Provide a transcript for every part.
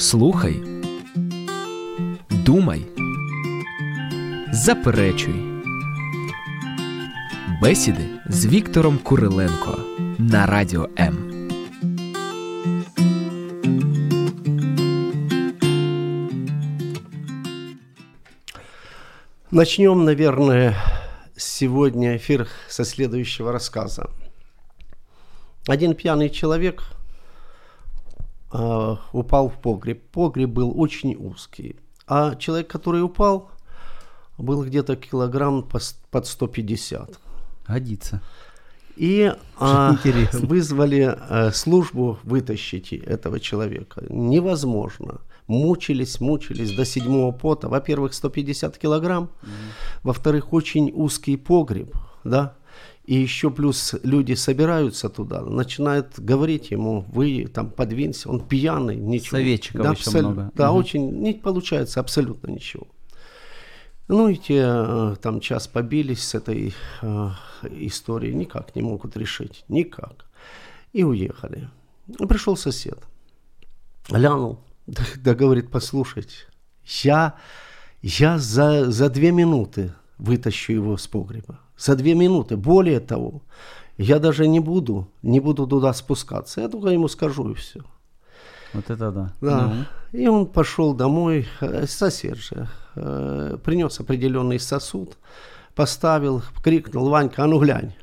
Слухай, думай, заперечуй. Бесіди з Віктором Куриленко на радіо М. Начнем, наверное, сегодня эфир со следующего рассказа. Один пьяный человек э, упал в погреб. Погреб был очень узкий. А человек, который упал, был где-то килограмм под 150. Годится. И а, вызвали а, службу вытащить этого человека. Невозможно. Мучились, мучились до седьмого пота. Во-первых, 150 килограмм. Mm-hmm. Во-вторых, очень узкий погреб. Да? И еще плюс люди собираются туда, начинают говорить ему, вы там подвинься, он пьяный, ничего. Советчиков да, еще абсол... много. Да, угу. очень, не получается абсолютно ничего. Ну и те э, там час побились с этой э, историей, никак не могут решить, никак. И уехали. Пришел сосед, глянул, да, да говорит, послушайте, я, я за, за две минуты вытащу его с погреба. За две минуты. Более того, я даже не буду, не буду туда спускаться. Я только ему скажу и все. Вот это да. Да. Ну. И он пошел домой, э, сосед же, э, принес определенный сосуд, поставил, крикнул, Ванька, а ну глянь.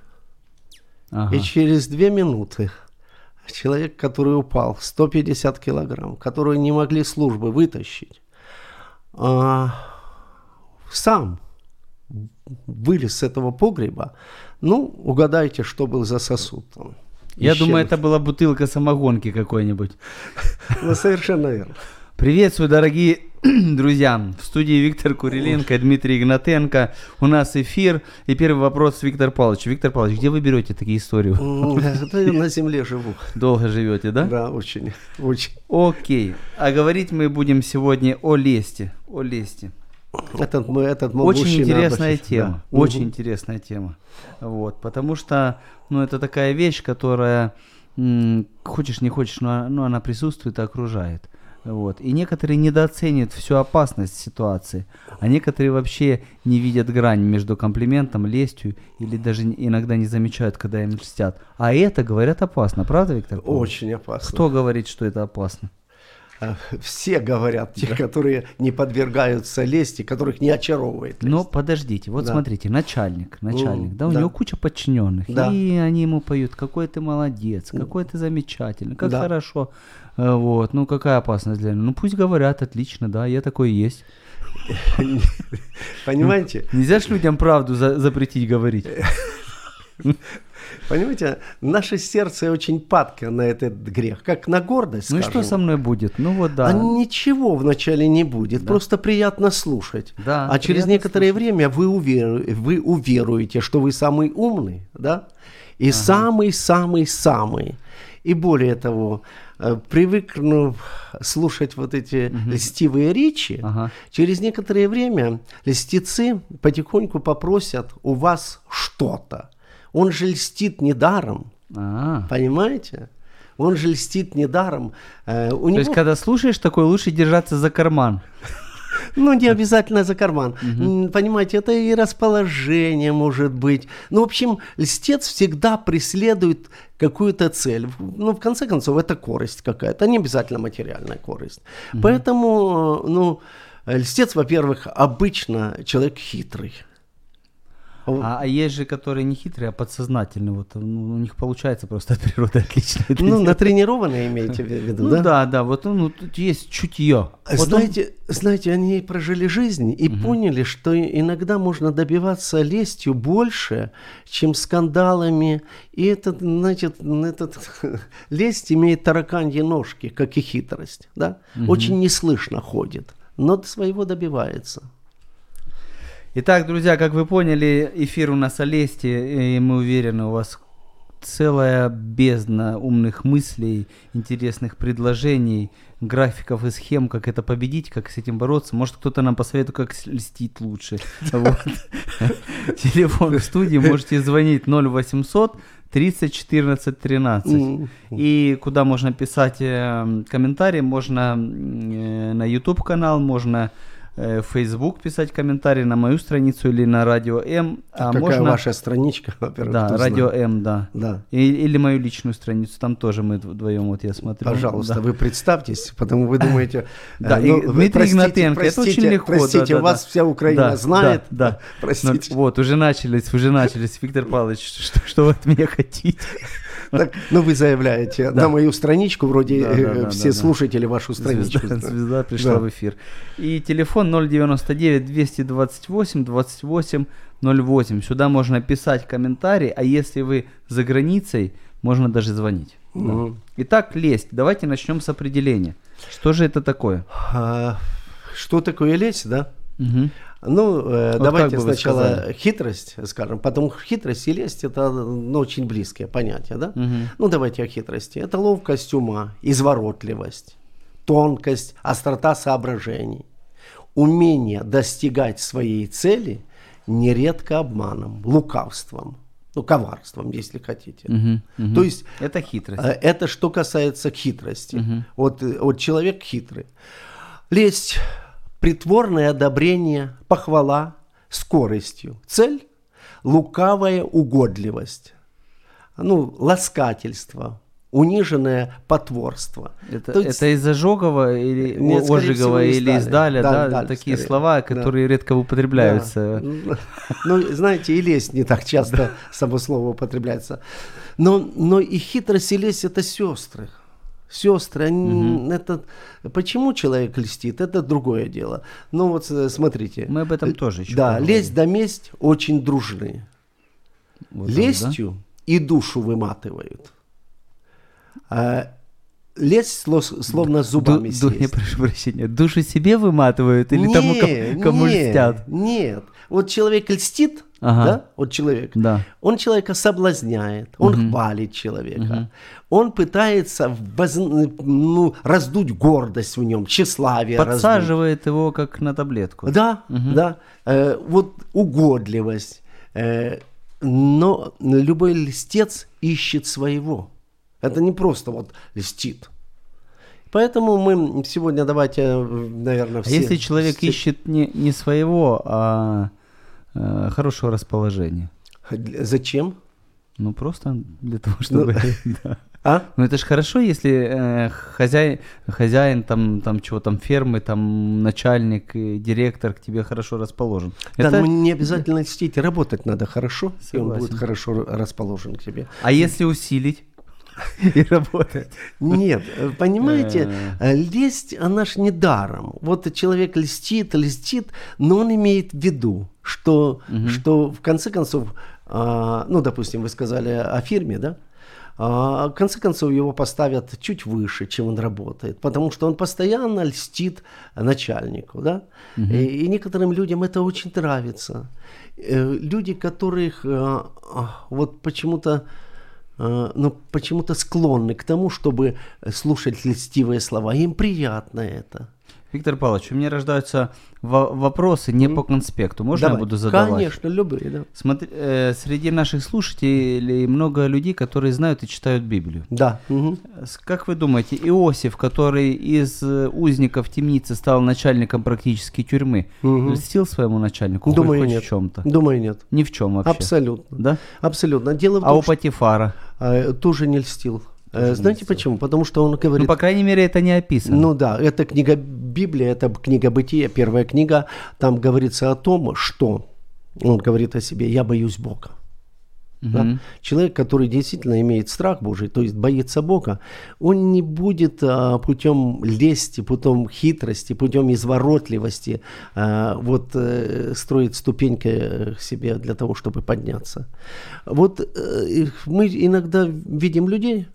Ага. И через две минуты человек, который упал, 150 килограмм, который не могли службы вытащить, а, сам вылез с этого погреба. Ну, угадайте, что был за сосуд там. Я Ищем. думаю, это была бутылка самогонки какой-нибудь. Ну, совершенно верно. Приветствую, дорогие друзья. В студии Виктор Куриленко и Дмитрий Игнатенко. У нас эфир. И первый вопрос Виктор Павлович. Виктор Павлович, где вы берете такие истории? Я на земле живу. Долго живете, да? Да, очень. очень. Окей. А говорить мы будем сегодня о лесте. О лесте. Этот, этот очень интересная обращается. тема, да. очень угу. интересная тема, вот, потому что, ну, это такая вещь, которая, м- хочешь не хочешь, но, но она присутствует и окружает, вот, и некоторые недооценивают всю опасность ситуации, а некоторые вообще не видят грань между комплиментом, лестью или даже иногда не замечают, когда им льстят, а это, говорят, опасно, правда, Виктор? Очень опасно. Кто говорит, что это опасно? Э, все говорят, те, да. которые не подвергаются лести, которых не очаровывает. Лесть. Но подождите, вот да. смотрите, начальник, начальник, mm, да, у да. него куча подчиненных, да. и они ему поют, какой ты молодец, какой ты замечательный, как да. хорошо, э, вот, ну какая опасность для него, ну пусть говорят, отлично, да, я такой есть. Понимаете? Нельзя же людям правду запретить говорить. Понимаете, наше сердце очень падко на этот грех, как на гордость. Ну скажем. и что со мной будет? Ну вот да. А ничего вначале не будет, да. просто приятно слушать. Да, а через некоторое слушать. время вы, увер... вы уверуете, что вы самый умный, да? И самый-самый-самый. И более того, э, привыкнув слушать вот эти угу. льстивые речи, ага. через некоторое время льстецы потихоньку попросят у вас что-то. Он же льстит недаром. А-а. Понимаете? Он же льстит недаром. Э, у То него... есть, когда слушаешь такое, лучше держаться за карман. Ну, не обязательно за карман. Угу. Понимаете, это и расположение может быть. Ну, в общем, льстец всегда преследует какую-то цель. Ну, в конце концов, это корость какая-то, не обязательно материальная корость. Угу. Поэтому, ну, льстец, во-первых, обычно человек хитрый. А, а есть же, которые не хитрые, а подсознательные. Вот, ну, у них получается просто от природы отлично. Ну, натренированные имеете в виду, ну, да? да, да, вот ну, тут есть чутье. Вот знаете, он... знаете, они прожили жизнь и угу. поняли, что иногда можно добиваться лестью больше, чем скандалами. И этот, значит, этот лесть имеет тараканьи ножки, как и хитрость, да? Угу. Очень неслышно ходит, но своего добивается. Итак, друзья, как вы поняли, эфир у нас о лесте, и мы уверены, у вас целая бездна умных мыслей, интересных предложений, графиков и схем, как это победить, как с этим бороться. Может, кто-то нам посоветует, как льстить лучше. Телефон в студии, можете звонить 0800 30 14 13. И куда можно писать э, комментарии, можно э, на YouTube канал, можно в Facebook писать комментарий на мою страницу или на Радио М. А Какая можно... ваша страничка, во-первых? Да, Радио М, да. да. И, или мою личную страницу, там тоже мы вдвоем, вот я смотрю. Пожалуйста, да. вы представьтесь, потому вы думаете... Да, э, ну, Дмитрий простите, Игнатенко, простите, это очень легко. Простите, да, вас вся Украина знает. Да, да. Простите. Вот, уже начались, уже начались. Виктор Павлович, что вы от меня хотите? Так, ну, вы заявляете на мою страничку, вроде э, все слушатели вашу страничку. Звезда пришла в эфир. И телефон 099 228 28 08. Сюда можно писать комментарий, а если вы за границей, можно даже звонить. Итак, лесть. Давайте начнем с определения. Что же это такое? А, что такое лесть, да? Угу. Ну, э, вот давайте сначала хитрость, скажем, потому что хитрость и лесть это ну, очень близкие понятия, да? Угу. Ну, давайте о хитрости. Это ловкость ума, изворотливость, тонкость, острота соображений, умение достигать своей цели нередко обманом, лукавством, ну, коварством, если хотите. Угу, угу. То есть... Это хитрость. Э, это что касается хитрости. Угу. Вот, вот человек хитрый. Лесть притворное одобрение, похвала скоростью. Цель – лукавая угодливость, ну, ласкательство, униженное потворство. Это, То есть, это из Ожогова или нет, Ожегова всего, или из Даля, да, да, Даль, такие скорее. слова, которые да. редко употребляются. Да. Ну, знаете, и лесть не так часто само слово употребляется. Но, но и хитрость, и лесть – это сестры сестры, они, угу. это почему человек льстит, это другое дело. Но вот э, смотрите. Мы об этом тоже еще Да, поговорим. лесть да месть очень дружны. Вот Лестью он, да? и душу выматывают. А, лесть словно зубами ду, ду, Я прошу прощения. Душу себе выматывают или не, тому, кому, кому не, льстят? Нет. Вот человек льстит, ага. да, вот человек, да. он человека соблазняет, он угу. хвалит человека, угу. он пытается воз, ну, раздуть гордость в нем, тщеславие Подсаживает раздуть. его как на таблетку. Да, угу. да, э, вот угодливость, э, но любой льстец ищет своего. Это не просто вот льстит. Поэтому мы сегодня давайте, наверное, все... А если человек все... ищет не, не своего, а э, хорошего расположения? Зачем? Ну, просто для того, ну, чтобы... Ну, да. А? Ну это же хорошо, если э, хозяин, хозяин там, там чего там фермы, там начальник, директор к тебе хорошо расположен. Да, это... но не обязательно льстить, работать надо хорошо, Согласен. и он будет хорошо расположен к тебе. А если усилить? и работать. Нет, понимаете, э. лесть, она ж не даром. Вот человек льстит, льстит, но он имеет в виду, что, угу. что в конце концов, а, ну, допустим, вы сказали о фирме, да? А, в конце концов, его поставят чуть выше, чем он работает, потому что он постоянно льстит начальнику, да? Угу. И, и некоторым людям это очень нравится. Э, люди, которых э, вот почему-то Э, но почему-то склонны к тому, чтобы слушать льстивые слова. Им приятно это. Виктор Павлович, у меня рождаются вопросы не по конспекту. Можно Давай. я буду задавать? Конечно, любые, да. Смотри, э, среди наших слушателей много людей, которые знают и читают Библию. Да. Угу. Как вы думаете, Иосиф, который из э, узников темницы стал начальником практически тюрьмы, угу. льстил своему начальнику Думаю, хоть нет. в чем-то? Думаю, нет. Ни в чем вообще? Абсолютно. Да? Абсолютно. Дело в том, а у Патифара? Э, тоже не льстил. Э, знаете почему? Потому что он говорит... Ну, по крайней мере, это не описано. Ну да, это книга Библия, это книга Бытия, первая книга. Там говорится о том, что он говорит о себе, я боюсь Бога. Угу. Да? Человек, который действительно имеет страх Божий, то есть боится Бога, он не будет а, путем лести, путем хитрости, путем изворотливости а, вот а, строить ступеньки себе для того, чтобы подняться. Вот а, мы иногда видим людей,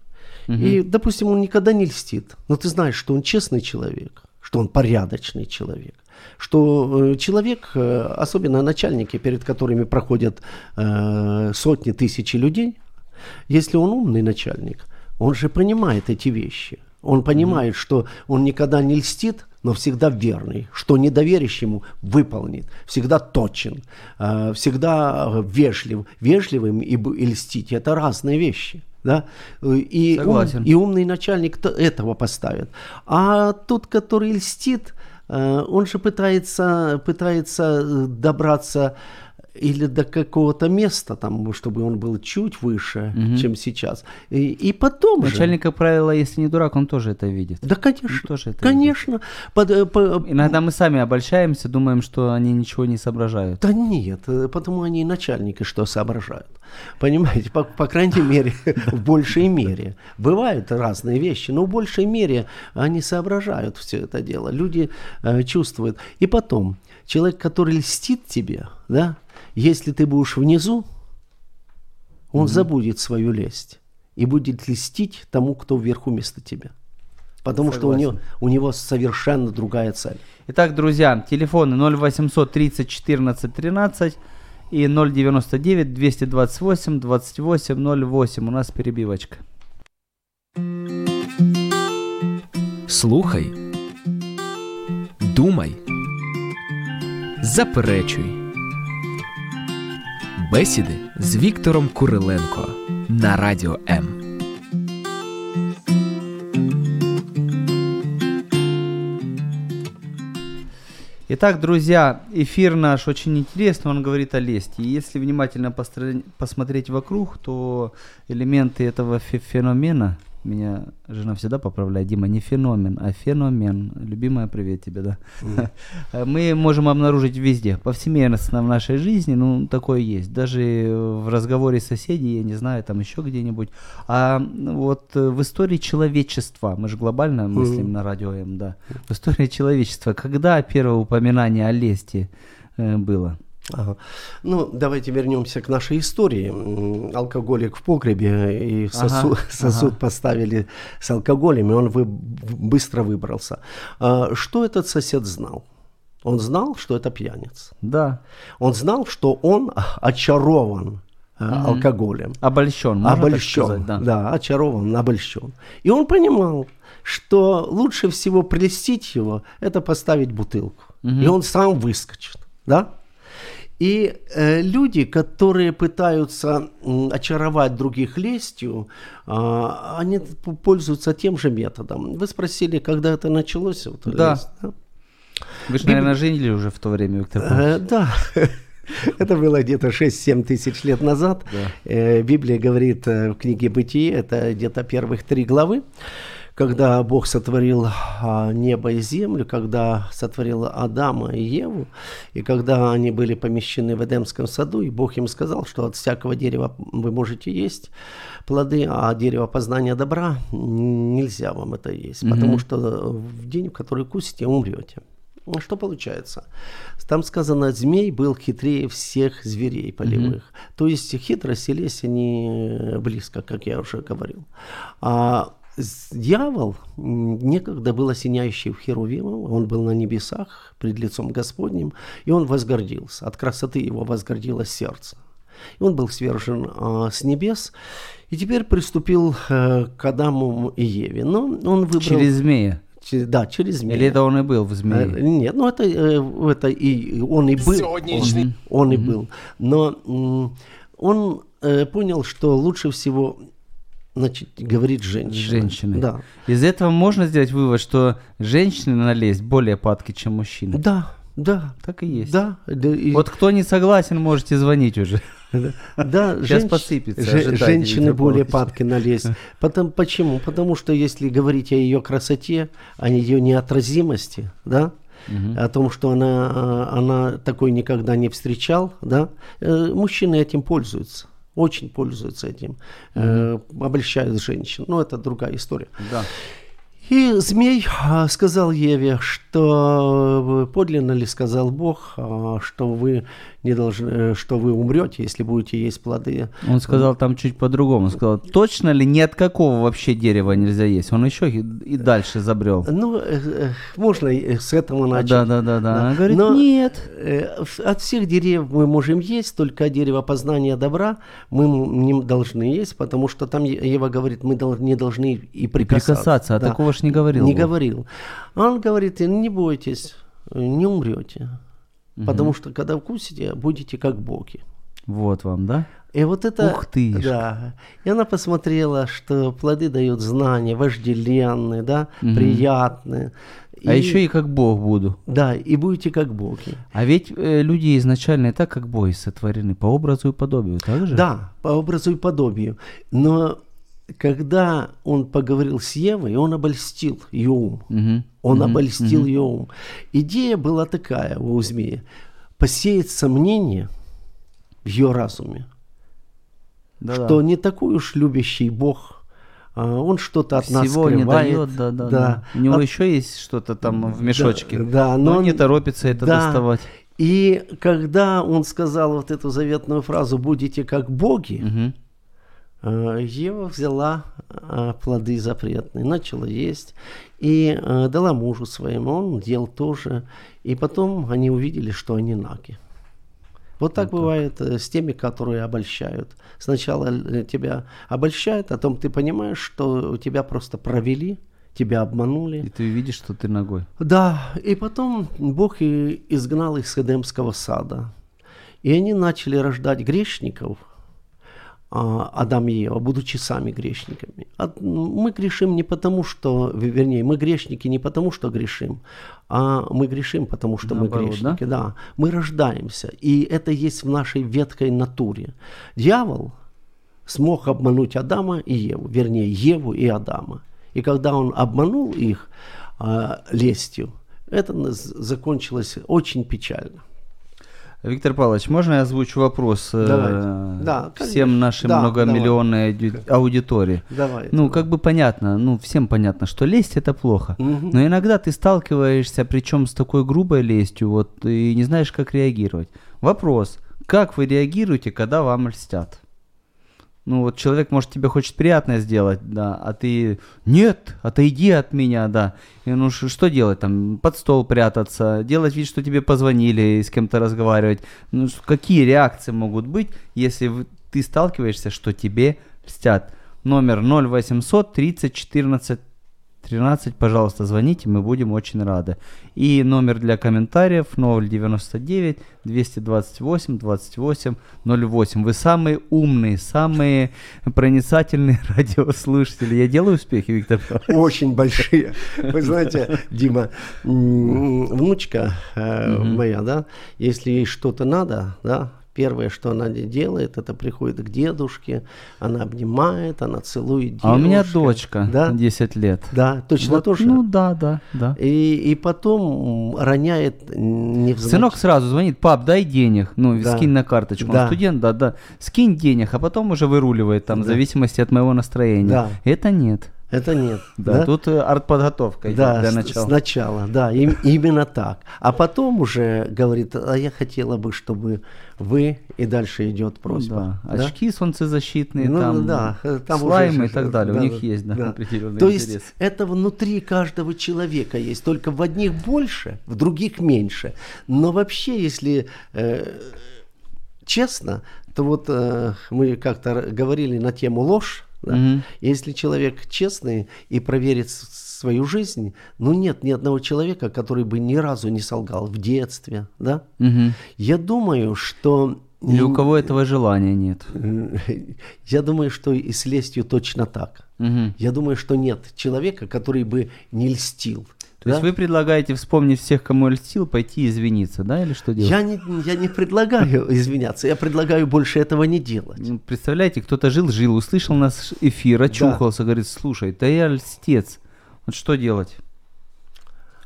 Угу. И, допустим, он никогда не льстит. Но ты знаешь, что он честный человек, что он порядочный человек. Что э, человек, э, особенно начальники, перед которыми проходят э, сотни, тысячи людей, Если он умный начальник, он же понимает эти вещи. Он понимает, mm-hmm. что он никогда не льстит, но всегда верный, что не доверишь ему, выполнит, всегда точен, всегда вежлив. Вежливым и, и льстить – это разные вещи. Да? И, ум, и умный начальник этого поставит. А тот, который льстит, э, он же пытается, пытается добраться или до какого-то места, там, чтобы он был чуть выше, угу. чем сейчас. И, и потом Начальник, же... как правило, если не дурак, он тоже это видит. Да, конечно. Он тоже это конечно. Под, э, по... Иногда мы сами обольщаемся, думаем, что они ничего не соображают. Да нет, э, потому они начальники что соображают. Понимаете, по, по крайней мере, в большей мере. Бывают разные вещи, но в большей мере они соображают все это дело. Люди э, чувствуют. И потом, человек, который льстит тебе, да, если ты будешь внизу, он mm-hmm. забудет свою лесть и будет льстить тому, кто вверху вместо тебя. Потому Согласен. что у него, у него совершенно другая цель. Итак, друзья, телефоны 0800 30 14 13 и 099 228 28 08. У нас перебивочка. Слухай. Думай. Заперечуй. Бесіди з Віктором Куриленко на радіо М. Итак, друзья, эфир наш очень интересный, он говорит о лести. И если внимательно посмотреть вокруг, то элементы этого феномена – меня жена всегда поправляет, Дима, не феномен, а феномен. Любимая, привет тебе, да. Mm. Мы можем обнаружить везде, повсеместно в нашей жизни, ну, такое есть. Даже в разговоре с соседей, я не знаю, там еще где-нибудь. А вот в истории человечества, мы же глобально мыслим mm. на радио М, да. В истории человечества, когда первое упоминание о лести э, было? Ага. Ну, давайте вернемся к нашей истории. Алкоголик в погребе и сосуд, ага, сосуд ага. поставили с алкоголем, и он вы, быстро выбрался. А, что этот сосед знал? Он знал, что это пьяниц. Да. Он знал, что он очарован угу. алкоголем. Обольщен, можно обольщен, так сказать, да. да, очарован, обольщен. И он понимал, что лучше всего прелестить его, это поставить бутылку. Угу. И он сам выскочит, да? И э, люди, которые пытаются э, очаровать других лестью, э, они пользуются тем же методом. Вы спросили, когда это началось? Вот, да. Лесть, да? Вы же, наверное, жили уже в то время, Виктор э, Да. Это было где-то 6-7 тысяч лет назад. Да. Э, Библия говорит э, в книге «Бытие», это где-то первых три главы когда Бог сотворил а, небо и землю, когда сотворил Адама и Еву, и когда они были помещены в Эдемском саду, и Бог им сказал, что от всякого дерева вы можете есть плоды, а дерево познания добра нельзя вам это есть, mm-hmm. потому что в день, в который кусите, умрете. Ну, что получается? Там сказано, змей был хитрее всех зверей полевых. Mm-hmm. То есть хитрость и лезь, они близко, как я уже говорил. А Дьявол некогда был осеняющим херувимом, он был на небесах пред лицом Господним, и он возгордился. От красоты его возгордилось сердце. И он был свержен э, с небес, и теперь приступил э, к Адаму и Еве. Но он выбрал... Через змея. Да, через змея. Или это он и был в змее? Э, нет, ну это, э, это и он и был. Он, он и был. Но э, он понял, что лучше всего значит, говорит женщина. Женщины. Да. Из этого можно сделать вывод, что женщины налезть более падки, чем мужчины. Да, да. Так и есть. Да. да и... Вот кто не согласен, можете звонить уже. Да, сейчас женщ... посыпется. Ж... Женщины более падки налезть. Потом, почему? Потому что если говорить о ее красоте, о ее неотразимости, да, угу. о том, что она, она такой никогда не встречал, да, э, мужчины этим пользуются очень пользуются этим, mm-hmm. э, обольщают женщин. Но это другая история. Да. И змей а, сказал Еве, что подлинно ли сказал Бог, а, что вы не должны, э, что вы умрете, если будете есть плоды. Он сказал там чуть по-другому. Он сказал, точно ли ни от какого вообще дерева нельзя есть? Он еще и, и дальше забрел. Ну, э, э, можно и с этого начать. Да, да, да, да. Она говорит, Но, нет. От всех деревьев мы можем есть, только дерево познания добра мы не должны есть, потому что там Ева говорит, мы не должны и прикасаться. прикасаться, а такого ж не говорил Не Бог. говорил. А он говорит, не бойтесь, не умрете. Потому что когда вкусите, будете как боги. Вот вам, да? И вот это... Ух ты. Да. И она посмотрела, что плоды дают знания, вожделенные, да, приятные. А И- еще и как Бог буду. Да, и будете как боги. А ведь э, люди изначально и так, как боги, сотворены по образу и подобию, так же? Да, по образу и подобию. Но когда он поговорил с Евой, он обольстил ее ум. Мгм. Он обольстил ее ум. Идея была такая у змея. Посеять сомнение в ее разуме, Да-да. что не такой уж любящий Бог, а он что-то от нас Всего не скрывает. дает, да, да, да. У него От- еще есть что-то там в мешочке. Да, да, но но он не торопится это Да. доставать. И когда он сказал вот эту заветную фразу «будете как боги», Мгм. Э, Ева взяла э, плоды запретные, начала есть и э, дала мужу своему, он ел тоже. И потом они увидели, что они наги. Вот так бывает э, с теми, которые обольщают. Сначала тебя обольщают, а потом ты понимаешь, что тебя просто провели, тебя обманули. И ты видишь, что ты ногой. Да, и потом Бог и изгнал их с Эдемского сада. И они начали рождать грешников, Адам и Ева, будучи сами грешниками. А мы грешим не потому, что, вернее, мы грешники не потому, что грешим, а мы грешим, потому что Наоборот, мы грешники. Да? мы рождаемся, и это есть в нашей ветхой натуре. Дьявол смог обмануть Адама и Еву, вернее, Еву и Адама. И когда он обманул их а, лестью, это закончилось очень печально. Виктор Павлович, можно я озвучу вопрос э. Да, конечно. всем нашим Да, многомиллионной ауди- аудитории? Давай. Ну, как бы понятно, ну, всем понятно, что лесть это плохо. Мгм. Но иногда ты сталкиваешься, причем с такой грубой лестью, вот, и не знаешь, как реагировать. Вопрос, как вы реагируете, когда вам льстят? Ну, вот человек, может, тебе хочет приятное сделать, да, а ты, нет, отойди от меня, да. И ну, ш- что делать там? Под стол прятаться, делать вид, что тебе позвонили, и с кем-то разговаривать. Ну, какие реакции могут быть, если ты сталкиваешься, что тебе льстят? Номер 0800 30 14 13, пожалуйста, звоните, мы будем очень рады. И номер для комментариев 099 228 28 08. Вы самые умные, самые проницательные радиослушатели. Я делаю успехи, Виктор? Очень большие. Вы знаете, Дима, внучка э, моя, да, если ей что-то надо, да, первое, что она делает, это приходит к дедушке, она обнимает, она целует дедушку. А у меня дочка, Да, 10 лет. да, точно Вот, то же. Ну да, да, да. И, и потом роняет невзначай. Сынок сразу звонит, пап, дай денег, ну, Да. скинь на карточку. Он Да. студент, да, да, скинь денег, а потом уже выруливает там в Да. зависимости от моего настроения. Да. Это нет. Это нет. Да, тут э, артподготовка Да, для начала. сначала, да, им- именно так. А потом уже говорит, а я хотела бы, чтобы вы, и дальше идет Ну просьба. да. Очки солнцезащитные, Ну там, да, э, там уже слаймы же- и так далее. да, У них да, есть, да, да. определенный То интерес. есть это внутри каждого человека есть, только в одних больше, в других меньше. Но вообще, если э, честно, то вот э, мы как-то говорили на тему ложь. Да. Мгм. Если человек честный и проверит свою жизнь, ну нет ни одного человека, который бы ни разу не солгал в детстве, да? Мгм. Я думаю, что Или у кого этого желания нет. я думаю, что и с лестью точно так. Мгм. Я думаю, что нет человека, который бы не льстил. То есть да? вы предлагаете вспомнить всех, кому льстил, пойти извиниться, да, или что делать? я, не, я не предлагаю извиняться, я предлагаю больше этого не делать. Ну, Представляете, кто-то жил-жил, услышал наш эфир, очухался, говорит, слушай, да я льстец. Вот что делать?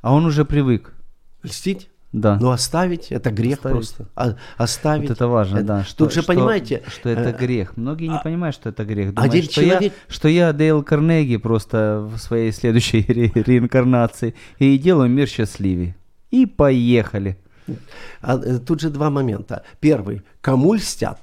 А он уже привык. Льстить? Да. Но оставить это грех Оставить. просто. А- оставить. Вот это важно, Это- да. Что, Тут же что- понимаете, что это э, грех. Многие не понимают, что это грех. один Думают, что, человек- я, что я Дейл Карнеги просто в своей следующей ре- реинкарнации и делаю мир счастливее. И поехали. А, э, тут же два момента. Первый, кому льстят?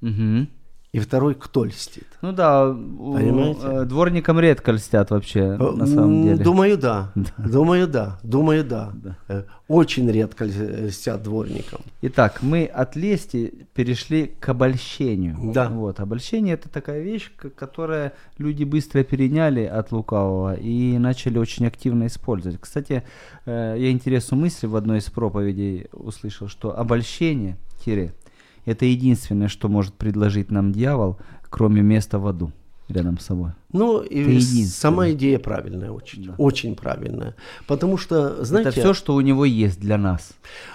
Мгм. И второй, кто льстит? Ну да, Понимаете? э, дворникам редко льстят вообще, Э, на самом деле. Думаю, да. Думаю, да. Думаю, да. Да. Э, Очень редко ль- льстят дворникам. Итак, мы от лести перешли к обольщению. Да. Вот, обольщение это такая вещь, которая люди быстро переняли от лукавого и начали очень активно использовать. Кстати, я интересную мысль в одной из проповедей услышал, что обольщение, тире, это единственное, что может предложить нам дьявол, кроме места в аду рядом с собой. Ну, и сама идея правильная очень. Да. Очень правильная. Потому что, знаете, это все, что у него есть для нас.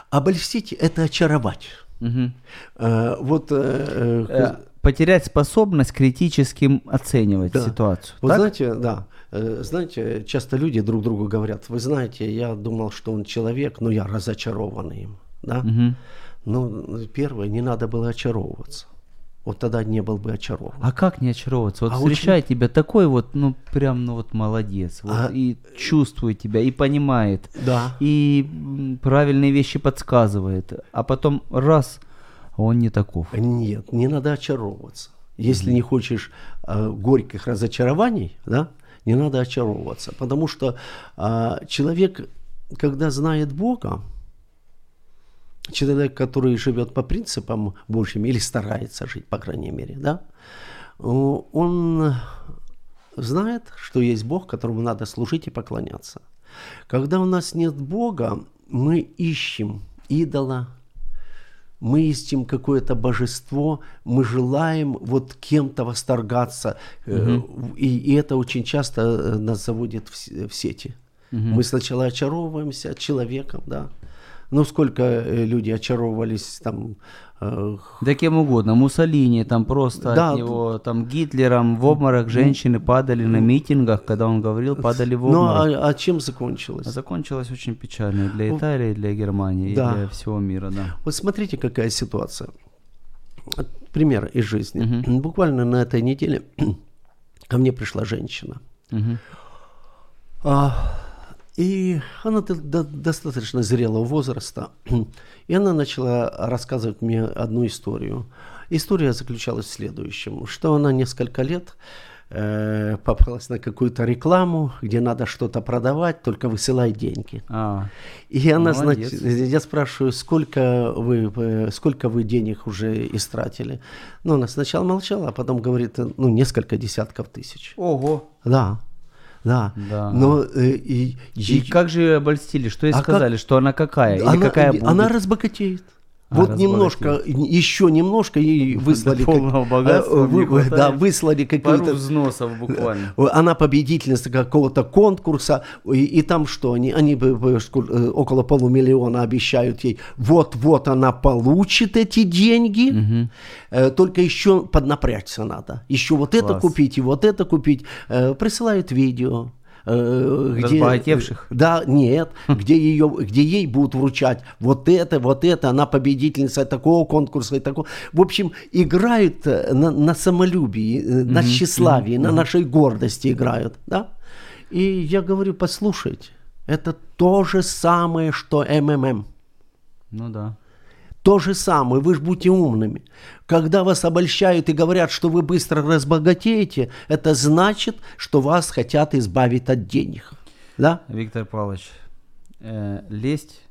обольстить – это очаровать. Мгм. Э, Вот, э, э, Э, Потерять способность критически оценивать Да. ситуацию. Вот так? знаете, да, знаете, часто люди друг другу говорят, вы знаете, я думал, что он человек, но я разочарован им, да. Мгм. Ну, первое, не надо было очаровываться. Вот тогда не был бы очарован. А как не очаровываться? Вот А встречает тебя такой вот, ну прям, ну вот молодец, вот, А- и чувствует тебя, и понимает, Да. и правильные вещи подсказывает, а потом раз, а он не таков. Нет, не надо очаровываться. Если не хочешь э, горьких разочарований, да, не надо очаровываться. Потому что а, человек, когда знает Бога, человек, который живет по принципам Божьим или старается жить, по крайней мере, да, он знает, что есть Бог, которому надо служить и поклоняться. Когда у нас нет Бога, мы ищем идола, мы ищем какое-то божество, мы желаем вот кем-то восторгаться, э, и, и это очень часто э, нас заводит в, в сети. Мы сначала очаровываемся человеком, да. Ну, сколько э, люди очаровывались там, э, Да кем угодно, Муссолини, там просто Да, от него, там Гитлером в обморок женщины падали на митингах, когда он говорил, падали в ну, обморок. а, а чем закончилось? А закончилось очень печально для Италии, для Германии, Да. и для всего мира, да. Вот смотрите, какая ситуация. Пример из жизни. Буквально на этой неделе ко мне пришла женщина. Мгм. А, и она до- до- достаточно зрелого возраста. И она начала рассказывать мне одну историю. История заключалась в следующем, что она несколько лет э, попалась на какую-то рекламу, где надо что-то продавать, только высылай деньги. А, И она, Молодец. значит, я спрашиваю, сколько вы, э, сколько вы денег уже истратили? Ну, она сначала молчала, а потом говорит, ну, несколько десятков тысяч. ого. Да, да. Да. Но э, и, И и- как же ее обольстили? Что ей А сказали? Что она какая? Или она, какая будет? она разбогатеет. А, вот разбогатеет. немножко, еще немножко ей выслали... Полного богатства э, вы-. Да, выслали какую-то... взносов буквально. Э, Она победительница какого-то конкурса, и, и там что, они, они э, около полумиллиона обещают ей, вот-вот она получит эти деньги, Э, только еще поднапрячься надо, еще вот это Класс. купить и вот это купить. Присылают видео. Э, где- Разбогатевших? Да, нет, где, ее, где ей будут вручать вот это, вот это, она победительница такого конкурса и такого. В общем, играют э, на, на самолюбии, э, на тщеславии, на нашей гордости играют, да? И я говорю, послушайте, это то же самое, что МММ. Ну да. То же самое, вы же будьте умными. Когда вас обольщают и говорят, что вы быстро разбогатеете, это значит, что вас хотят избавить от денег. Да? Виктор Павлович, э, лесть.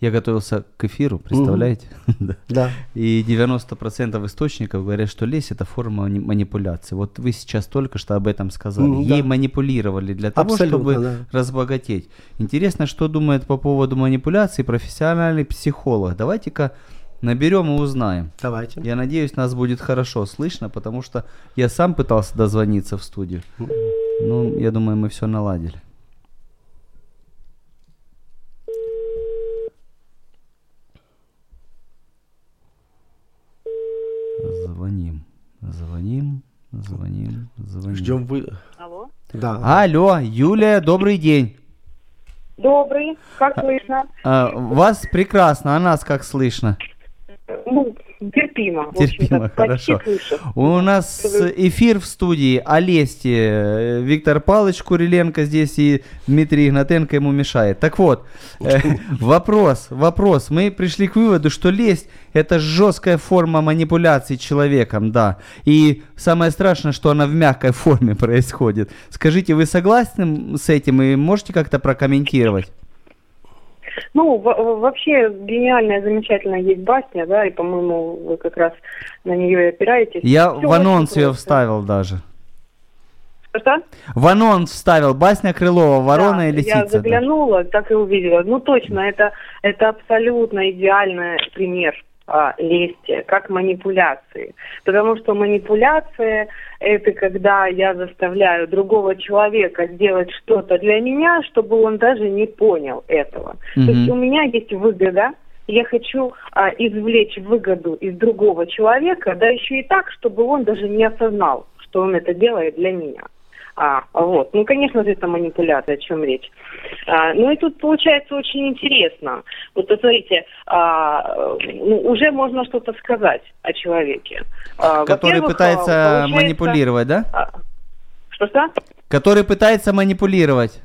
Я готовился к эфиру, представляете? Да. Да. И 90% источников говорят, что лесть это форма мани- манипуляции. Вот вы сейчас только что об этом сказали. Мгм, Ей да. манипулировали для того, Абсолютно, чтобы да. разбогатеть. Интересно, что думает по поводу манипуляций профессиональный психолог. Давайте-ка наберем и узнаем. Давайте. Я надеюсь, нас будет хорошо слышно, потому что я сам пытался дозвониться в студию. Ну, я думаю, мы все наладили. Звоним, звоним, звоним. Ждем вы. Алло. Да. Алло, Юлия, добрый день. Добрый. Как слышно? А, вас прекрасно, а нас как слышно? Ну, терпимо. Терпимо, хорошо. У нас эфир в студии о лесте. Виктор Павлович Куриленко здесь и Дмитрий Игнатенко ему мешает. Так вот, э, вопрос, вопрос. Мы пришли к выводу, что лесть это жесткая форма манипуляции человеком, да. И самое страшное, что она в мягкой форме происходит. Скажите, вы согласны с этим и можете как-то прокомментировать? Ну, вообще гениальная, замечательная есть басня, да, и, по-моему, вы как раз на нее и опираетесь. Я Все в анонс ее вставил даже. Что? В анонс вставил басня Крылова «Ворона да, и лисица». Я заглянула, да. так и увидела. Ну, точно, это, это абсолютно идеальный пример а, лести, как манипуляции. Потому что манипуляция – это когда я заставляю другого человека сделать что-то для меня, чтобы он даже не понял этого. Mm-hmm. То есть у меня есть выгода, я хочу а, извлечь выгоду из другого человека, да еще и так, чтобы он даже не осознал, что он это делает для меня. А, вот. Ну, конечно же, это манипуляция, о чем речь. А, ну и тут получается очень интересно. Вот посмотрите, а, ну, уже можно что-то сказать о человеке. А, Который пытается манипулировать, да? А, что-что? Который пытается манипулировать.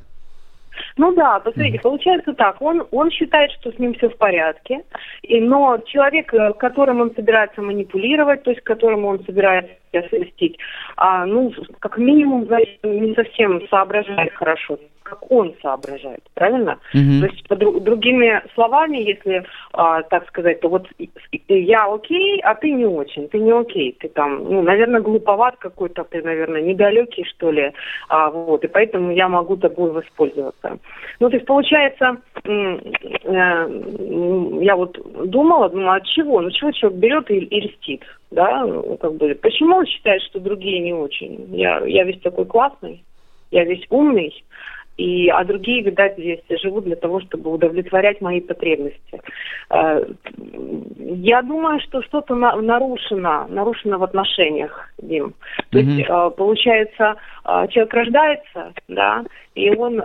Ну да, посмотрите, получается так, он, он считает, что с ним все в порядке, и, но человек, э, которым он собирается манипулировать, то есть которому он собирается совместить, а, ну, как минимум, не совсем соображает хорошо как он соображает, правильно? Mm-hmm. То есть, по дру- другими словами, если а, так сказать, то вот я окей, а ты не очень, ты не окей, ты там, ну, наверное, глуповат какой-то, ты, наверное, недалекий, что ли, а, вот, и поэтому я могу тобой воспользоваться. Ну, то есть, получается, э, я вот думала, думала, от чего? Ну, чего человек берет и, и льстит, да, ну, как бы, почему он считает, что другие не очень? Я, я весь такой классный, я весь умный, и, а другие, видать, здесь живут для того, чтобы удовлетворять мои потребности. Э, я думаю, что что-то на, нарушено, нарушено в отношениях, Дим. То mm-hmm. есть, э, получается, э, человек рождается, да, и он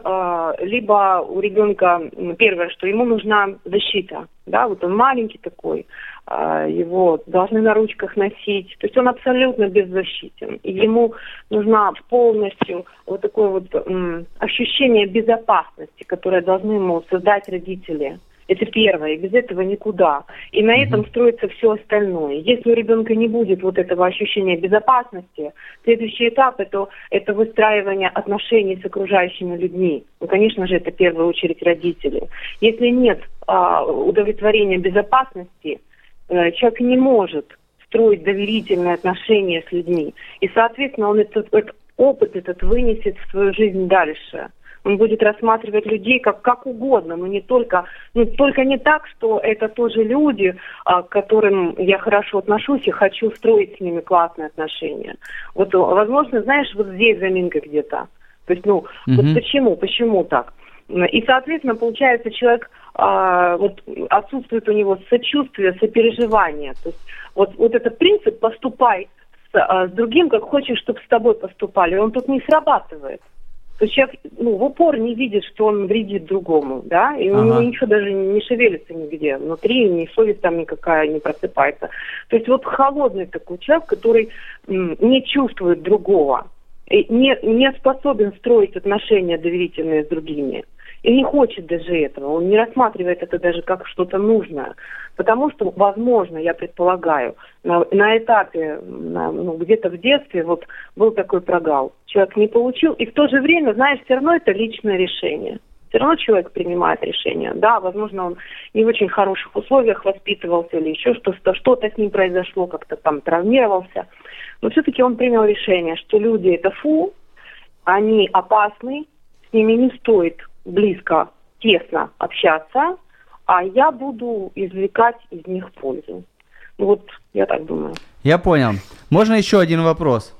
либо у ребенка первое, что ему нужна защита, да, вот он маленький такой, его должны на ручках носить. То есть он абсолютно беззащитен. И ему нужна полностью вот такое вот ощущение безопасности, которое должны ему создать родители. Это первое, и без этого никуда. И на этом строится все остальное. Если у ребенка не будет вот этого ощущения безопасности, следующий этап это, это выстраивание отношений с окружающими людьми. Ну, конечно же, это в первую очередь родители. Если нет а, удовлетворения безопасности, человек не может строить доверительные отношения с людьми. И, соответственно, он этот, этот опыт этот вынесет в свою жизнь дальше. Он будет рассматривать людей как, как угодно, но не только, ну, только не так, что это тоже люди, а, к которым я хорошо отношусь и хочу строить с ними классные отношения. Вот, возможно, знаешь, вот здесь заминка где-то. То есть, ну, mm-hmm. вот почему, почему так? И, соответственно, получается, человек а, вот отсутствует у него сочувствие, сопереживание. То есть вот, вот этот принцип «поступай с, а, с другим, как хочешь, чтобы с тобой поступали», он тут не срабатывает. То есть человек ну, в упор не видит, что он вредит другому, да, и ага. у него ничего даже не шевелится нигде, внутри ни совесть там никакая не просыпается. То есть вот холодный такой человек, который м, не чувствует другого, не, не способен строить отношения доверительные с другими и не хочет даже этого, он не рассматривает это даже как что-то нужное. Потому что, возможно, я предполагаю, на, на этапе, на, ну, где-то в детстве вот был такой прогал. Человек не получил, и в то же время, знаешь, все равно это личное решение. Все равно человек принимает решение. Да, возможно, он не в очень хороших условиях воспитывался или еще что-то, что-то с ним произошло, как-то там травмировался. Но все-таки он принял решение, что люди это фу, они опасны, с ними не стоит близко, тесно общаться, а я буду извлекать из них пользу. Ну вот, я так думаю. Я понял. Можно еще один вопрос?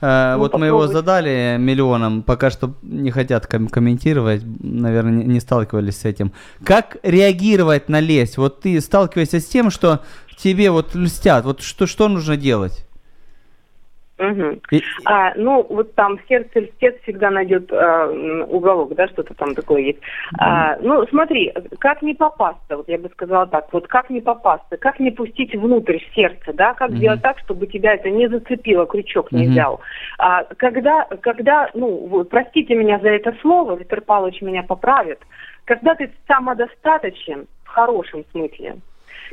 Э, ну, вот попробуй. мы его задали миллионам, пока что не хотят ком- комментировать, наверное, не, не сталкивались с этим. Как реагировать на лесть? Вот ты сталкиваешься с тем, что тебе вот льстят, вот что, что нужно делать? Угу. И... А, ну, вот там сердце льстец всегда найдет а, уголок, да, что-то там такое есть. Mm. А, ну, смотри, как не попасться, вот я бы сказала так, вот как не попасться, как не пустить внутрь сердце, да, как mm сделать так, чтобы тебя это не зацепило, крючок не mm взял. А, когда, когда, ну, простите меня за это слово, Виктор Павлович меня поправит, когда ты самодостаточен, в хорошем смысле,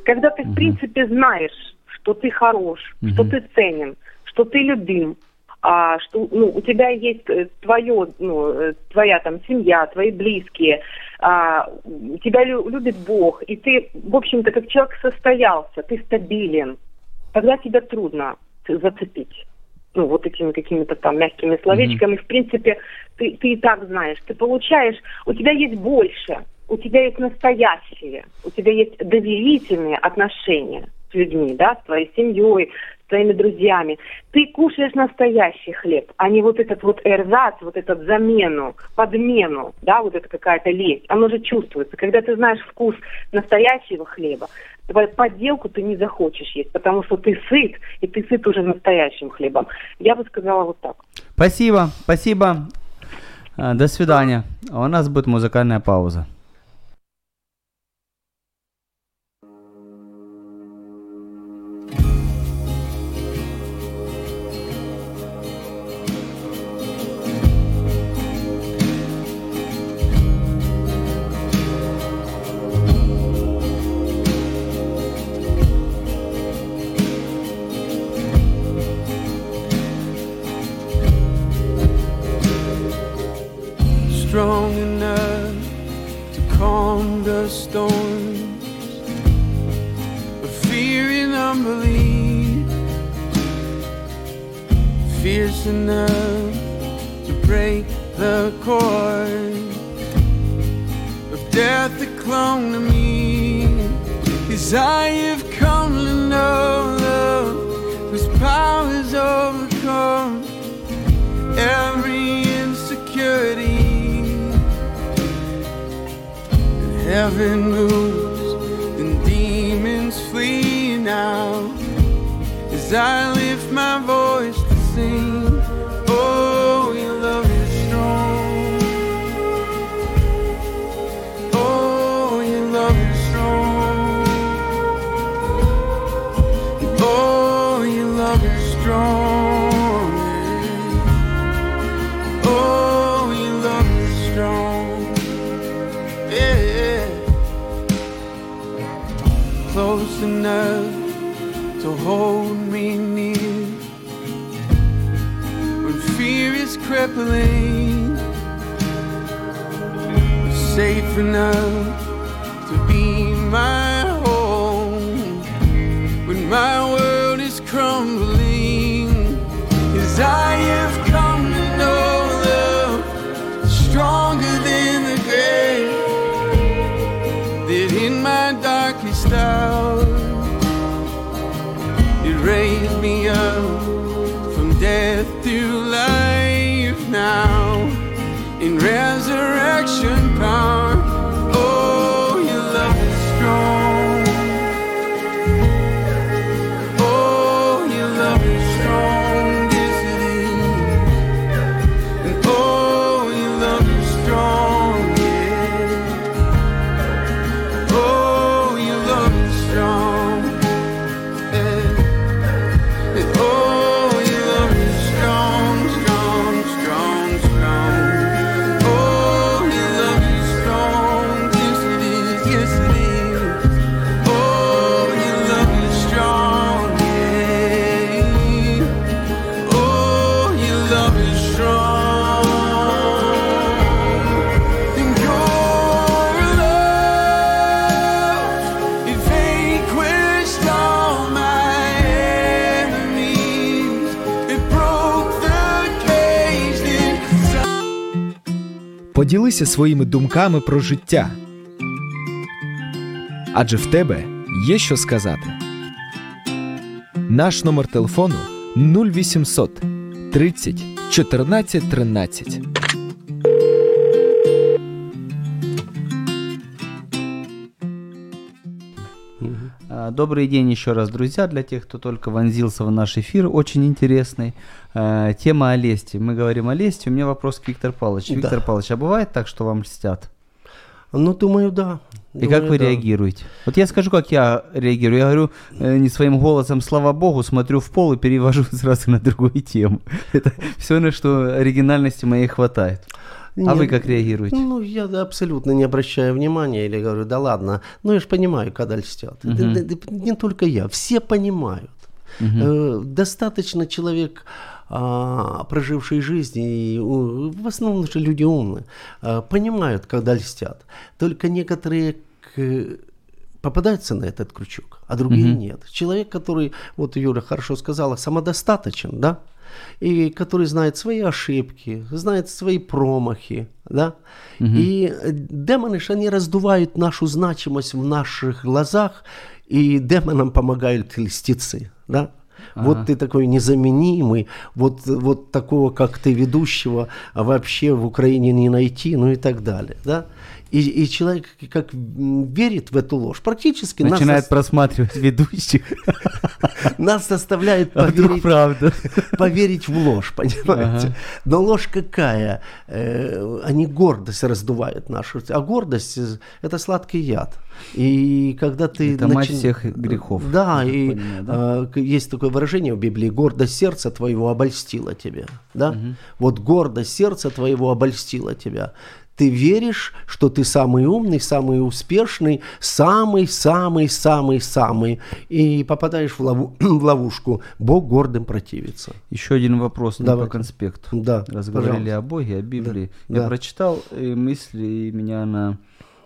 когда ты, mm в принципе, знаешь, что ты хорош, mm что ты ценен, что ты любим, а, что ну, у тебя есть э, твое, ну, э, твоя там семья, твои близкие, а, тебя лю- любит Бог, и ты, в общем-то, как человек состоялся, ты стабилен, тогда тебя трудно зацепить. Ну, вот этими какими-то там мягкими словечками. Mm-hmm. В принципе, ты, ты и так знаешь. Ты получаешь, у тебя есть больше, у тебя есть настоящие, у тебя есть доверительные отношения с людьми, да, с твоей семьей, своими друзьями. Ты кушаешь настоящий хлеб, а не вот этот вот эрзац, вот этот замену, подмену, да, вот это какая-то лесть. Оно же чувствуется. Когда ты знаешь вкус настоящего хлеба, подделку ты не захочешь есть, потому что ты сыт, и ты сыт уже настоящим хлебом. Я бы сказала вот так. Спасибо, спасибо. Э, до свидания. У нас будет музыкальная пауза. when fear is crippling. It's safe enough to be my home when my world is crumbling. Cause I Action pound. Поділися своїми думками про життя. Адже в тебе є що сказати. Наш номер телефону 0800 30 14 13. Добрый день еще раз, друзья, для тех, кто только вонзился в наш эфир, очень интересный. Э, тема о лести. Мы говорим о лести. У меня вопрос к Виктору Павловичу. Да. Виктор Павлович, а бывает так, что вам льстят? Ну, думаю, да. И Думаю, как вы да. реагируете? Вот я скажу, как я реагирую. Я говорю э, не своим голосом, слава богу, смотрю в пол и перевожу сразу на другую тему. Это все, на что оригинальности моей хватает. А Не, вы как реагируете? Ну, я абсолютно не обращаю внимания или говорю, да ладно. Ну, я же понимаю, когда да- да не только я, все понимают. Э, достаточно человек, а, проживший жизнь, и в основном же люди умные, а, понимают, когда льстят. Только некоторые к- попадаются на этот крючок, а другие Мгм. нет. Человек, который, вот Юра хорошо сказала, самодостаточен, да, и который знает свои ошибки, знает свои промахи, да, и э, демоны же, они раздувают нашу значимость в наших глазах, и демонам помогают льстецы, да. Вот Ага. ты такой незаменимый, вот, вот такого, как ты, ведущего, а вообще в Украине не найти, ну и так далее, да. И, и человек как верит в эту ложь, практически нас, Начинает зас- просматривать ведущих. нас заставляет А поверить, правда? поверить в ложь, понимаете? Ага. Но ложь какая? Э, они гордость раздувают нашу. А гордость это сладкий яд. И когда ты... Это мать начи- всех грехов, Да, и понимаю, да? э, к- есть такое выражение в Библии «гордость сердца твоего обольстила тебя». Да? Вот гордость сердца твоего обольстила тебя. Ты веришь, что ты самый умный, самый успешный, самый-самый-самый-самый, и попадаешь в, лову- в ловушку. Бог гордым противится. Еще один вопрос Давайте. по конспекту. Да, Раз говорили пожалуйста. о Боге, о Библии. Да, Я да. прочитал мысли, и меня она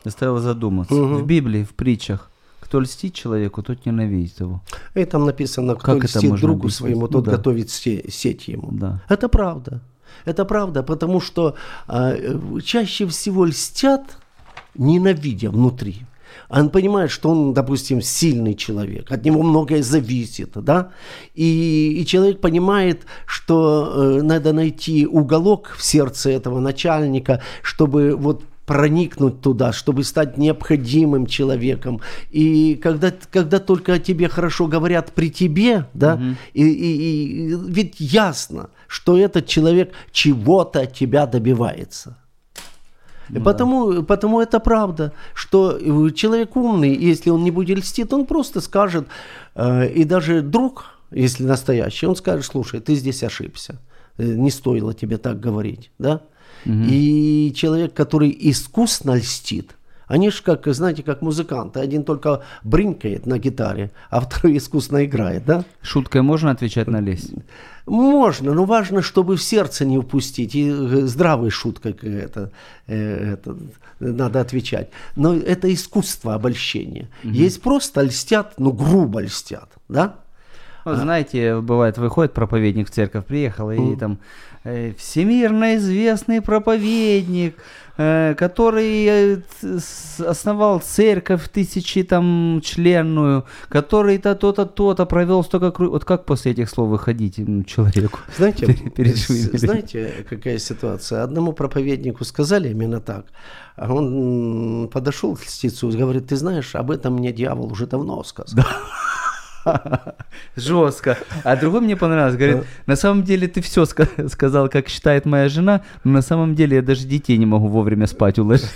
заставила задуматься. Мгм. В Библии, в притчах, кто льстит человеку, тот ненавидит его. И там написано, кто Как это льстит можно другу объяснить? своему, Ну тот да. готовит се- сеть ему. Да. Это правда. Это правда, потому что а, э, чаще всего льстят, ненавидя внутри. Он понимает, что он, допустим, сильный человек, от него многое зависит, да, и, и человек понимает, что э, надо найти уголок в сердце этого начальника, чтобы вот проникнуть туда, чтобы стать необходимым человеком. И когда, когда только о тебе хорошо говорят при тебе, да, и, и- и ведь ясно, что этот человек чего-то от тебя добивается. И потому, потому это правда, что человек умный, если он не будет льстить, он просто скажет, э, и даже друг, если настоящий, он скажет, слушай, ты здесь ошибся, э, не стоило тебе так говорить, да? И человек, который искусно льстит, они же как, знаете, как музыканты, один только бринкает на гитаре, а второй искусно играет, да? Шуткой можно отвечать на лесть? Можно, но важно, чтобы в сердце не упустить. И э, здравой шуткой это, э, это надо отвечать. Но это искусство обольщения. Есть просто льстят, но грубо льстят, да? Вот знаете, бывает, выходит проповедник в церковь, приехал, и там э, всемирно известный проповедник, э, который э, основал церковь тысячи там членную, который-то то-то, то-то провел столько кру... Вот как после этих слов выходить человеку? Знаете, Перед- знаете, какая ситуация? Одному проповеднику сказали именно так, а он подошел к льстецу и говорит, ты знаешь, об этом мне дьявол уже давно сказал. Жестко. А другой мне понравилось. Говорит, на самом деле ты все сказал, как считает моя жена, но на самом деле я даже детей не могу вовремя спать уложить.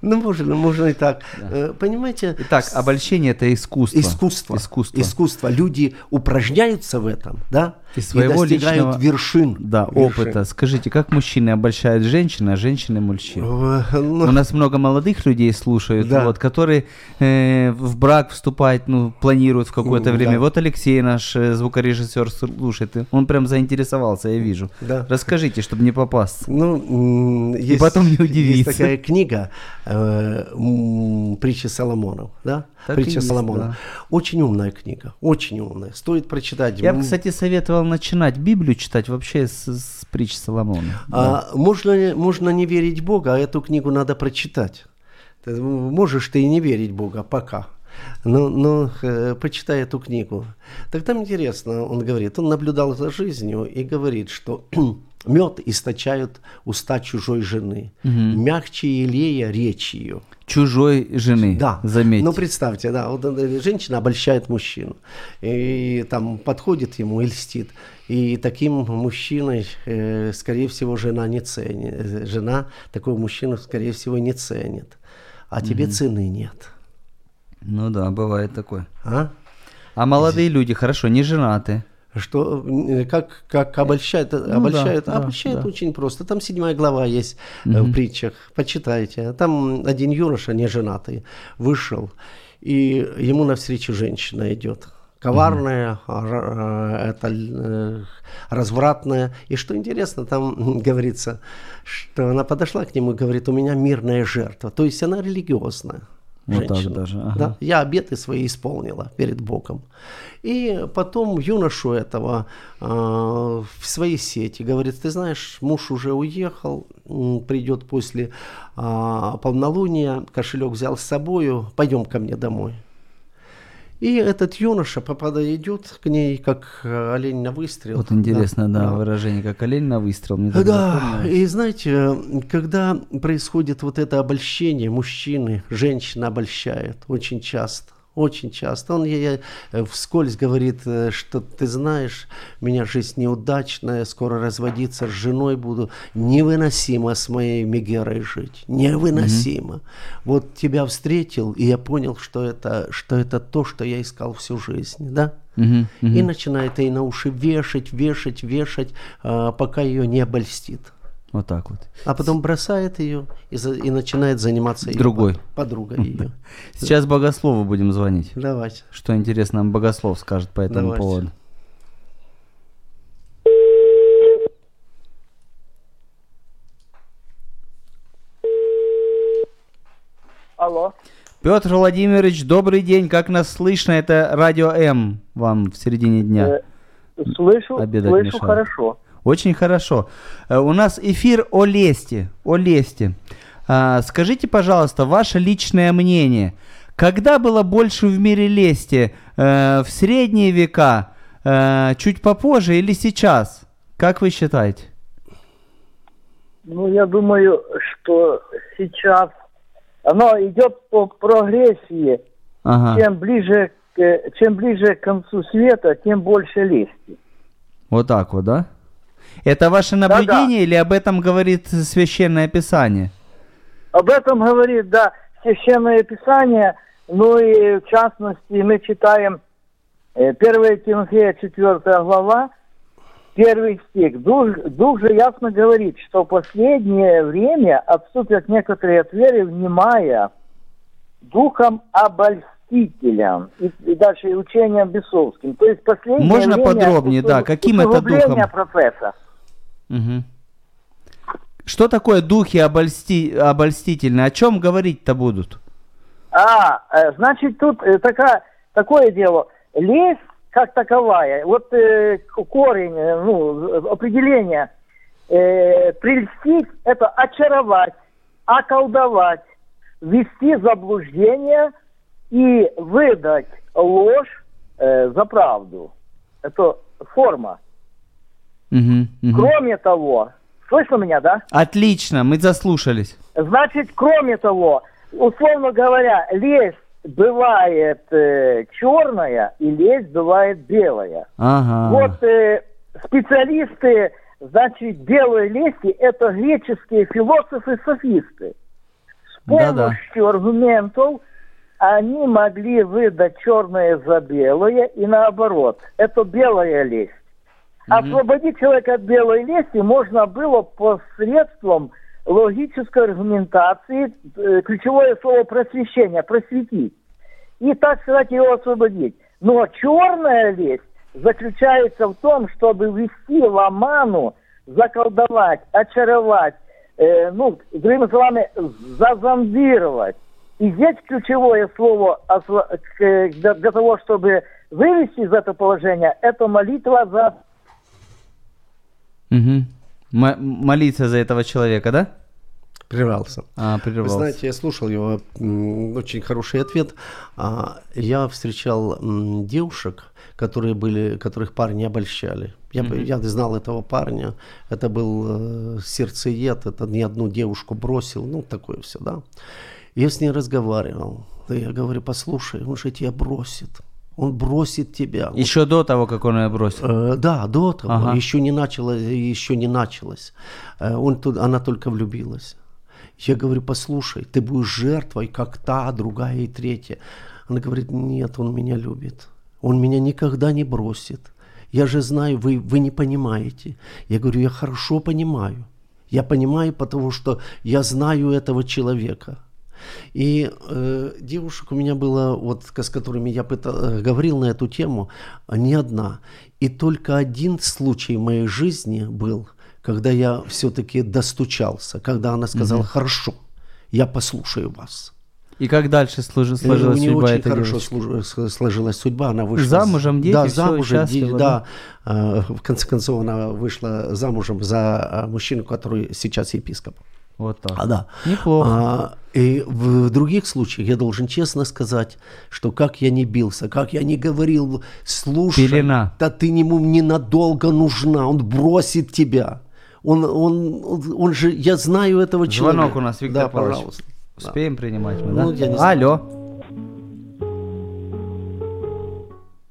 Ну, можно, можно и так. Э, Понимаете? Итак, обольщение это искусство. Искусство. Искусство. Искусство. Люди упражняются в этом, да? Из своего достигают личного- вершин. Да, вершин. опыта. Скажите, как мужчины обольщают женщин, а женщины мужчин? Ну, У нас много молодых людей слушают, Да. вот, которые э, в брак вступать, ну, планируют в какое-то время. да. Вот Алексей, наш э, звукорежиссер, слушает, и он прям заинтересовался, я вижу. Да. Расскажите, чтобы не попасться. Ну, есть, потом не Есть удивиться. такая книга э, м, «Притчи Соломонов», да? Так «Притча есть, Соломона». да. Очень умная книга, очень умная. Стоит прочитать. Я бы, кстати, советовал начинать Библию читать вообще с, с притч Соломона. Да. А, можно, можно не верить Бога, а эту книгу надо прочитать. Ты можешь ты и не верить Бога пока. Но, но э, почитай эту книгу. Так там интересно, он говорит, он наблюдал за жизнью и говорит, что Мед источают уста чужой жены. Мягче елея речь ее. Чужой жены, Да. заметьте. Ну, представьте, да, вот женщина обольщает мужчину. И там подходит ему и льстит. И таким мужчиной, э, скорее всего, жена не ценит. Э, Жена такого мужчину, скорее всего, не ценит. А тебе цены нет. Ну да, бывает такое. А? А молодые люди, хорошо, не женаты. Что, э, как, как обольщают, Ну обольщают, да, да, обольщают да. очень просто. Там седьмая глава есть э, в притчах, почитайте. Там один юноша, не женатый, вышел, и ему навстречу женщина идет. Коварная, ра- это, э, развратная. И что интересно, там говорится, что она подошла к нему и говорит, у меня мирная жертва. То есть она религиозная. Вот так даже, ага. Да, я обеты свои исполнила перед Богом. И потом юношу этого э, в своей сети говорит, ты знаешь, муж уже уехал, придет после а, полнолуния, кошелек взял с собою, пойдем ко мне домой. И этот юноша идет к ней, как э, олень на выстрел. Вот интересно, да, да. выражение, как олень на выстрел. Мне Да, запомнилось. и знаете, когда происходит вот это обольщение, мужчины, женщина обольщает очень часто, очень часто. Он ей э, вскользь говорит, э, что ты знаешь, у меня жизнь неудачная, скоро разводиться с женой буду. Невыносимо с моей Мегерой жить, невыносимо. Вот тебя встретил, и я понял, что это, что это то, что я искал всю жизнь, да? Мгм, мгм. И начинает ей на уши вешать, вешать, вешать, а, пока ее не обольстит. Вот так вот. А потом бросает ее и, за- и начинает заниматься её Другой. под- подругой ее. Сейчас богослову будем звонить. Давайте. Что интересно, нам богослов скажет по этому Давайте. поводу. Алло. Петр Владимирович, добрый день. Как нас слышно? Это радио М вам в середине дня. Э, Слышу, Обедать слышу мешает. хорошо. Очень хорошо. Э, У нас эфир о лести. О лести. А, Скажите, пожалуйста, ваше личное мнение. Когда было больше в мире лести? Э, В средние века? Э, Чуть попозже или сейчас? Как вы считаете? Ну, я думаю, что сейчас оно идет по прогрессии. Ага. Чем ближе, к, чем ближе к концу света, тем больше лести. Вот так вот, да? Это ваше наблюдение или об этом говорит священное писание? Об этом говорит, да, Священное Писание. Ну и в частности мы читаем э, 1 Тимофея 4 глава, первый стих. Дух, Дух же ясно говорит, что в последнее время отступят некоторые от веры, внимая духом обольстителям и, и дальше и учением бесовским. То есть последнее Можно время подробнее, да, каким это духом? процесса. Мгм. Что такое духи обольсти... обольстительные? О чем говорить-то будут? А, э, значит, тут э, такая, такое дело. Лесть как таковая, вот э, корень, э, ну, определение, э, прельстить – это очаровать, околдовать, ввести заблуждение и выдать ложь э, за правду. Это форма. Мгм, мгм. Кроме того, слышно меня, да? Отлично, мы заслушались. Значит, кроме того, условно говоря, лесть бывает э, черная и лесть бывает белая. Ага. Вот э, специалисты, значит, белой лести это греческие философы-софисты. С Да-да. помощью аргументов они могли выдать черное за белое и наоборот. Это белая лесть. Освободить человека от белой лести можно было посредством логической аргументации, э, ключевое слово просвещение, просветить. И, так сказать, его освободить. Но черная лесть заключается в том, чтобы ввести в оману, заколдовать, очаровать, э, ну, другими словами, зазомбировать. И здесь ключевое слово для того, чтобы вывести из этого положения, это молитва за М- молиться за этого человека, да? Прервался. А, Вы прервался. знаете, я слушал его, очень хороший ответ. А, Я встречал девушек, которые были, которых парни обольщали. Я, mm-hmm. я знал этого парня, это был э, сердцеед, это не одну девушку бросил, ну такое все, да. Я с ней разговаривал, я говорю, послушай, он же тебя бросит, он бросит тебя. Еще вот. до того, как он ее бросил? Э, да, до того, ага. еще не началось, еще не началось. Э, он, она только влюбилась. Я говорю, послушай, ты будешь жертвой, как та, другая и третья. Она говорит, нет, он меня любит. Он меня никогда не бросит. Я же знаю, вы, вы не понимаете. Я говорю, я хорошо понимаю. Я понимаю, потому что я знаю этого человека. И э, девушек у меня было, вот с которыми я пытал, э, говорил на эту тему, не одна. И только один случай в моей жизни был, когда я все-таки достучался, когда она сказала, угу. хорошо, я послушаю вас. И как дальше служи, сложилась У нее очень этой хорошо девочки? сложилась судьба. Она вышла замужем, дети, да, замужем, дети, да. да. В конце концов, она вышла замужем за мужчину, который сейчас епископ. Вот так. А, да. Неплохо. А, и в, других случаях я должен честно сказать, что как я не бился, как я не говорил, слушай, Пелена. да ты ему ненадолго нужна, он бросит тебя. Он, он, он же, я знаю этого человека. Звонок у нас, Виктор Да, Павлович. пожалуйста. Успеем принимать мы, Ну, да? я не знаю. Алло.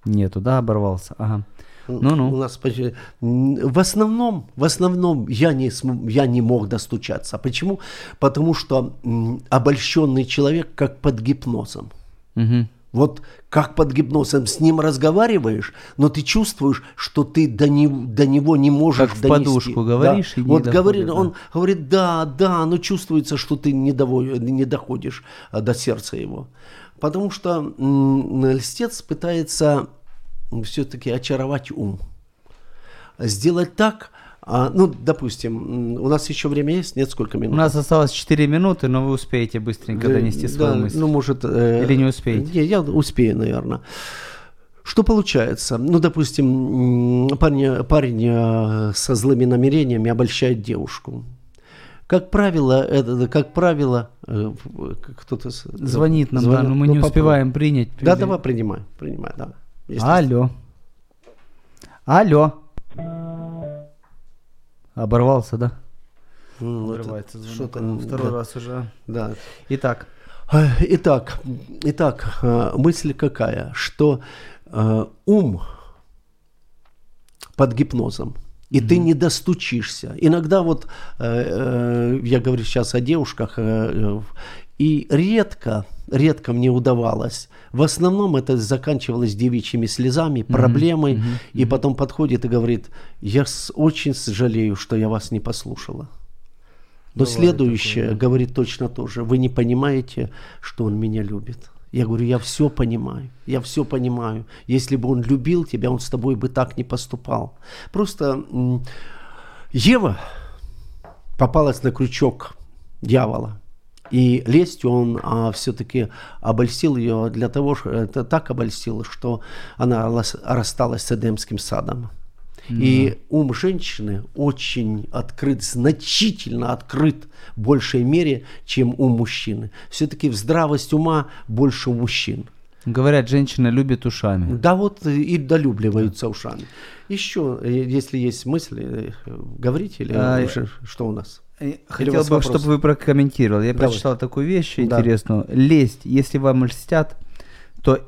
Нету, да, оборвался. Ага. У Ну-ну. нас почти- м, в основном, в основном я не, я не мог достучаться. Почему? Потому что обольщенный человек как под гипнозом. Мгм. Вот как под гипнозом с ним разговариваешь, но ты чувствуешь, что ты до, не, до него не можешь Как в донести. подушку говоришь Да. и не Вот доходит, говорит, да. он говорит, да, да, но чувствуется, что ты не, дово- не доходишь а, до сердца его. Потому что льстец пытается все-таки очаровать ум. Сделать так, а, ну, допустим, у нас еще время есть, нет, сколько минут? У нас осталось 4 минуты, но вы успеете быстренько Да, донести свою да, мысль. Ну, может... э, Или не успеете? Не, я успею, наверное. Что получается? Ну, допустим, парень, парень э, со злыми намерениями обольщает девушку. Как правило, это, как правило, э, кто-то Звонит нам, да, звонит. но мы Ну, не попробуй. успеваем принять. Да, давай, принимай, принимай, да. Алло. Алло. Оборвался, да? Вот Обрывается звонок. что-то, Второй да, раз уже. Да. Итак, Итак, итак, э, мысль какая, что э, ум под гипнозом, и ты не достучишься. Иногда вот э, э, я говорю сейчас о девушках, э, э, и редко, редко мне удавалось. В основном это заканчивалось девичьими слезами, проблемой, и потом подходит и говорит: я очень сожалею, что я вас не послушала. Но Бывает следующее такое, да. говорит точно то же. Вы не понимаете, что он меня любит. Я говорю, я все понимаю, я все понимаю. Если бы он любил тебя, он с тобой бы так не поступал. Просто Ева попалась на крючок дьявола. И лестью он все-таки обольстил ее для того, что это так обольстил, что она лас- рассталась с Эдемским садом. И ум женщины очень открыт, значительно открыт в большей мере, чем у мужчины. Все-таки в здравость ума больше у мужчин. говорят, женщина любит ушами. Да вот и долюбливаются ушами. Еще, э, если есть мысли, э, говорите или А, уже что у нас? Э, Хотел бы, чтобы вы прокомментировали. Я Давай. прочитал такую вещь Да. интересную. Лесть. Если вам льстят, то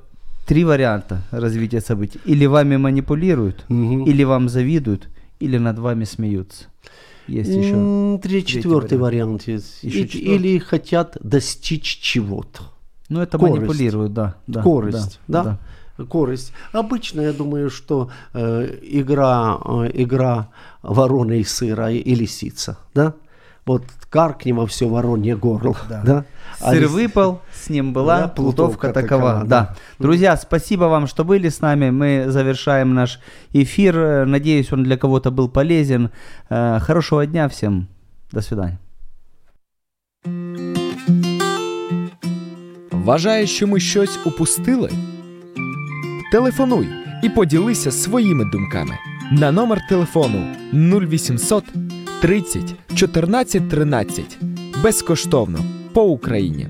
три варианта развития событий. Или вами манипулируют, Мгм. или вам завидуют, или над вами смеются. Есть еще. Три, четвертый вариант есть. Еще четвертый. Или хотят достичь чего-то. Ну, это Корость. манипулируют, да. да Корость, да? да. Корость. Обычно я думаю, что э, игра, э, игра вороны и сыра и лисица, да? Вот каркни во все воронье горло, да? А Сыр лис- выпал, с ним была, Да, плутовка, плутовка такова. такова, да. да. Друзья, спасибо вам, что были с нами. Мы завершаем наш эфир. Э, Надеюсь, он для кого-то был полезен. Э, Хорошего дня всем. До свидания. Вважаєш, що ми щось упустили? Телефонуй і поділися своїми думками на номер телефону 0800 30 14 13 безкоштовно по Україні.